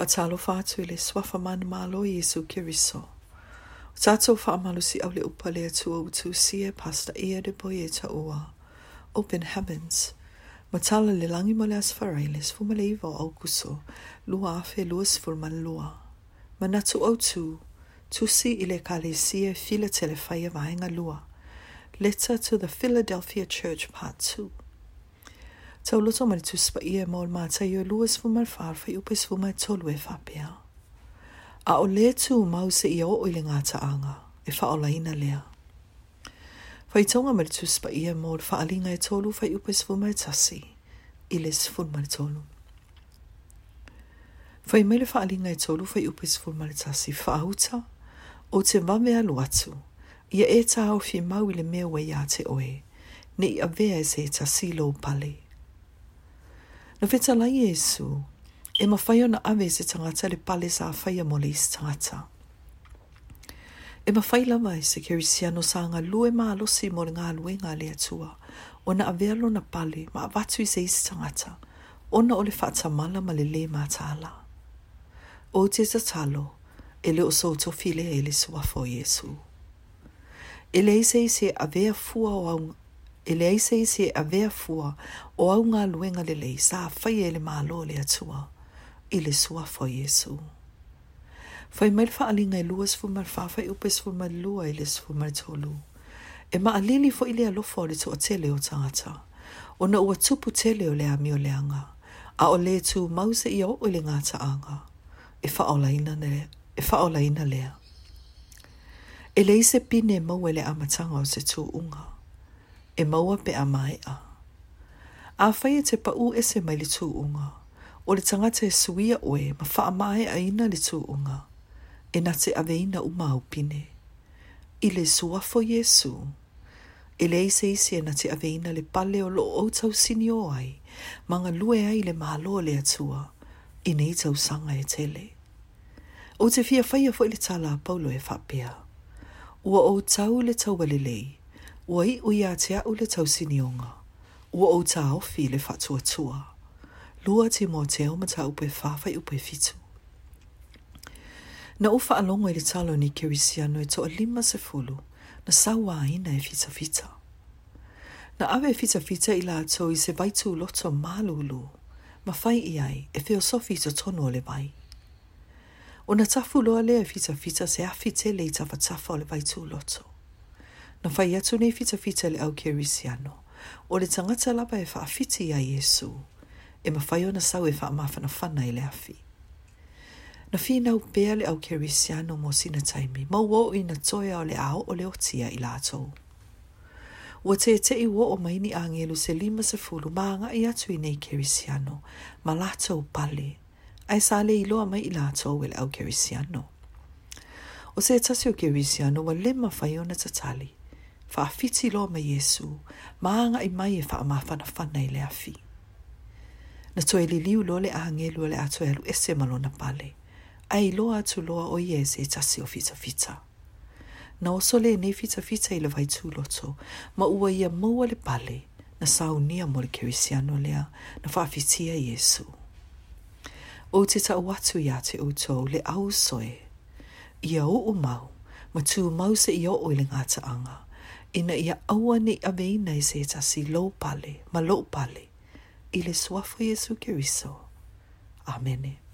Whaatalo whātu le swafa mana malo Yesu Kiriso. Tato whaamalu si au le upa le atua utu sie pasta ia de boye ta ua. Open heavens. Matala le langi mo le asfarailes fu le iwa au kuso. Lua afe luas fulman lua. Manatu au tu. Tu si ile kale sie fila tele whaia vaenga lua. Letter to the Philadelphia Church Part 2. Tau loto tu spa ia mo ma ta yo luas fu mal far fa upes fu mai tolu e fa pia. A o le tu mau se ia o ile ngata anga e fa o laina lea. Fa i tonga tu spa ia mo fa alinga e tolu fa upes fu mai tasi i les fu mani tolu. Fa i mele fa alinga e tolu fa upes fu mani tasi fa auta o te vame luatu, ia e ta au fi mau i le mea wei a te oe ne i a vea e se ta silo pale. Na whetā lai Jesu, e ma whai ona awe se tangata le pale sa whai a mole tangata. E ma lawa e se keri siano sa ngā lue ma alosi mo le ngā lue ngā le atua, ona na na pale ma avatu i se is tangata, o na o le whata mala ma le le mā tāla. O te ta talo, e le o sou to file e le suafo Jesu. E le se i avea fua o ele e le aise i se a vea fua o au ngā luenga le lei sa whai e le mālo le atua i le sua fo Yesu. Whai mai wha alinga i e luas fu mar whawhai upes fu mar lua i e le fu mar tolu. E ma alili fo i le alofo le tu o tele o tangata. O na ua tupu tele o le mio leanga. A o le tu mause i o le ngata anga. E wha o laina le, e wha o laina lea. E leise pine mau e le amatanga o se tu unga e maua pe a mai a. A te pa u ese mai le tū unga, o le tangata e suia oe ma wha mai a ina le tū unga, e na te aveina u mau pine. I le suafo Yesu, e le ise isi e na te aveina le pale o lo o tau sini o ai, manga lue ai le mahalo le atua, i nei tau sanga e tele. O te fia whaia fo i le tala paulo e whapea, ua o tau le tau wale lei, ua i ui a te au le tausinionga, ua o ta ofi le fatua tua, lua te mo te au mata upe whawhai upe fitu. Na ufa alongo i le talo ni kirisiano e toa lima se fulu, na sawa ina e fita fita. Na awe e fita fita i la ato i se vaitu loto malulu, ma fai i ai e feo to tono le vai. O na tafu loa lea fita fita se afi te le i tafa tafa o le vaitu e loto na whai atu nei fita fita le au kerisiano, o le tangata lapa e whaafiti a Yesu, e ma whai ona sau e wha amawhana whana i le afi. Na fi nau pea le au kerisiano mo sina taimi, ma wo i na toia o le ao o le otia i lātou. Ua te te i wo o maini a ngelu se lima se fulu maanga i atu i nei kerisiano, ma lātou pali, ai sa le iloa mai i lātou e le au kerisiano. O se tasi o kerisiano wa lema whai ona tatali, whaafiti loa mai Yesu, maanga i mai e wha mawhana whana le afi. Na toe li liu lo le ahangelu le ato alu ese malona pale, ai loa atu loa o Yesu e tasi o fita fita. Na oso le ne fita fita i le vai tu loto, ma ua ia maua le pale, na saunia mo le kerisiano lea, na whaafitia Yesu. O te tau atu ia te utou le au soe, ia o umau, ma tu mau se i o oile ngāta anga, ina ia aua ni aveina i se tasi lo pale, ma lo pale, i le suafo Jesu Kiriso. Amene.